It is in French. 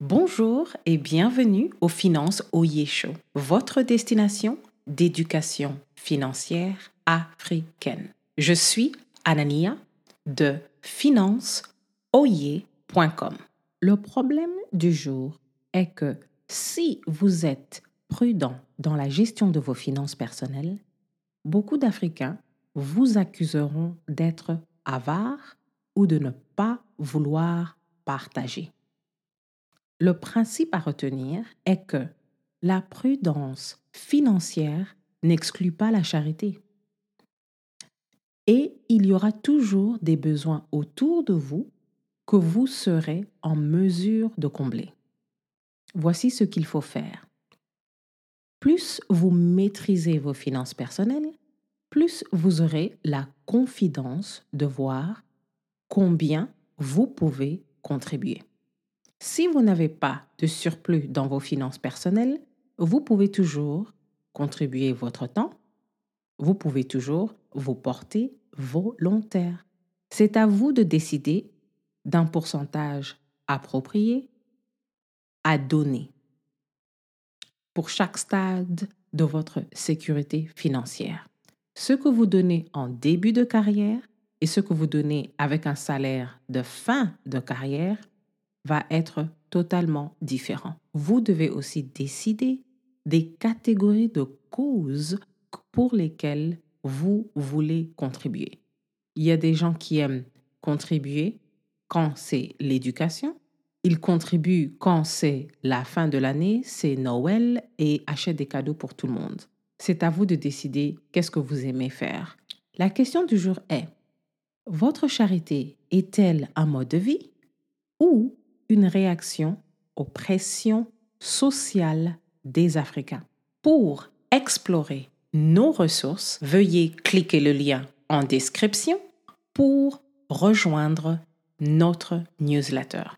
Bonjour et bienvenue aux Finances Oye Show, votre destination d'éducation financière africaine. Je suis Anania de financeoye.com. Le problème du jour est que si vous êtes prudent dans la gestion de vos finances personnelles, beaucoup d'Africains vous accuseront d'être avare ou de ne pas vouloir partager. Le principe à retenir est que la prudence financière n'exclut pas la charité. Et il y aura toujours des besoins autour de vous que vous serez en mesure de combler. Voici ce qu'il faut faire. Plus vous maîtrisez vos finances personnelles, plus vous aurez la confidence de voir combien vous pouvez contribuer. Si vous n'avez pas de surplus dans vos finances personnelles, vous pouvez toujours contribuer votre temps, vous pouvez toujours vous porter volontaire. C'est à vous de décider d'un pourcentage approprié à donner pour chaque stade de votre sécurité financière. Ce que vous donnez en début de carrière et ce que vous donnez avec un salaire de fin de carrière va être totalement différent. Vous devez aussi décider des catégories de causes pour lesquelles vous voulez contribuer. Il y a des gens qui aiment contribuer quand c'est l'éducation. Ils contribuent quand c'est la fin de l'année, c'est Noël et achètent des cadeaux pour tout le monde. C'est à vous de décider qu'est-ce que vous aimez faire. La question du jour est, votre charité est-elle un mode de vie ou une réaction aux pressions sociales des Africains. Pour explorer nos ressources, veuillez cliquer le lien en description pour rejoindre notre newsletter.